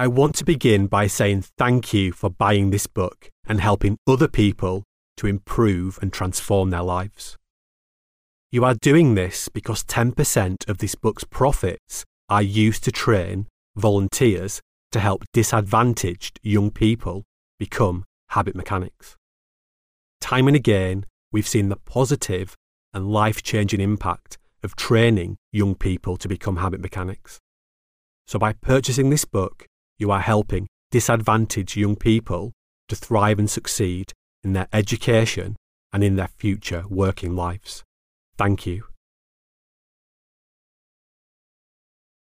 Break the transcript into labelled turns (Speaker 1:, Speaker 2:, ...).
Speaker 1: I want to begin by saying thank you for buying this book and helping other people to improve and transform their lives. You are doing this because 10% of this book's profits are used to train volunteers to help disadvantaged young people become habit mechanics. Time and again, we've seen the positive and life changing impact of training young people to become habit mechanics. So, by purchasing this book, you are helping disadvantaged young people to thrive and succeed in their education and in their future working lives. Thank you.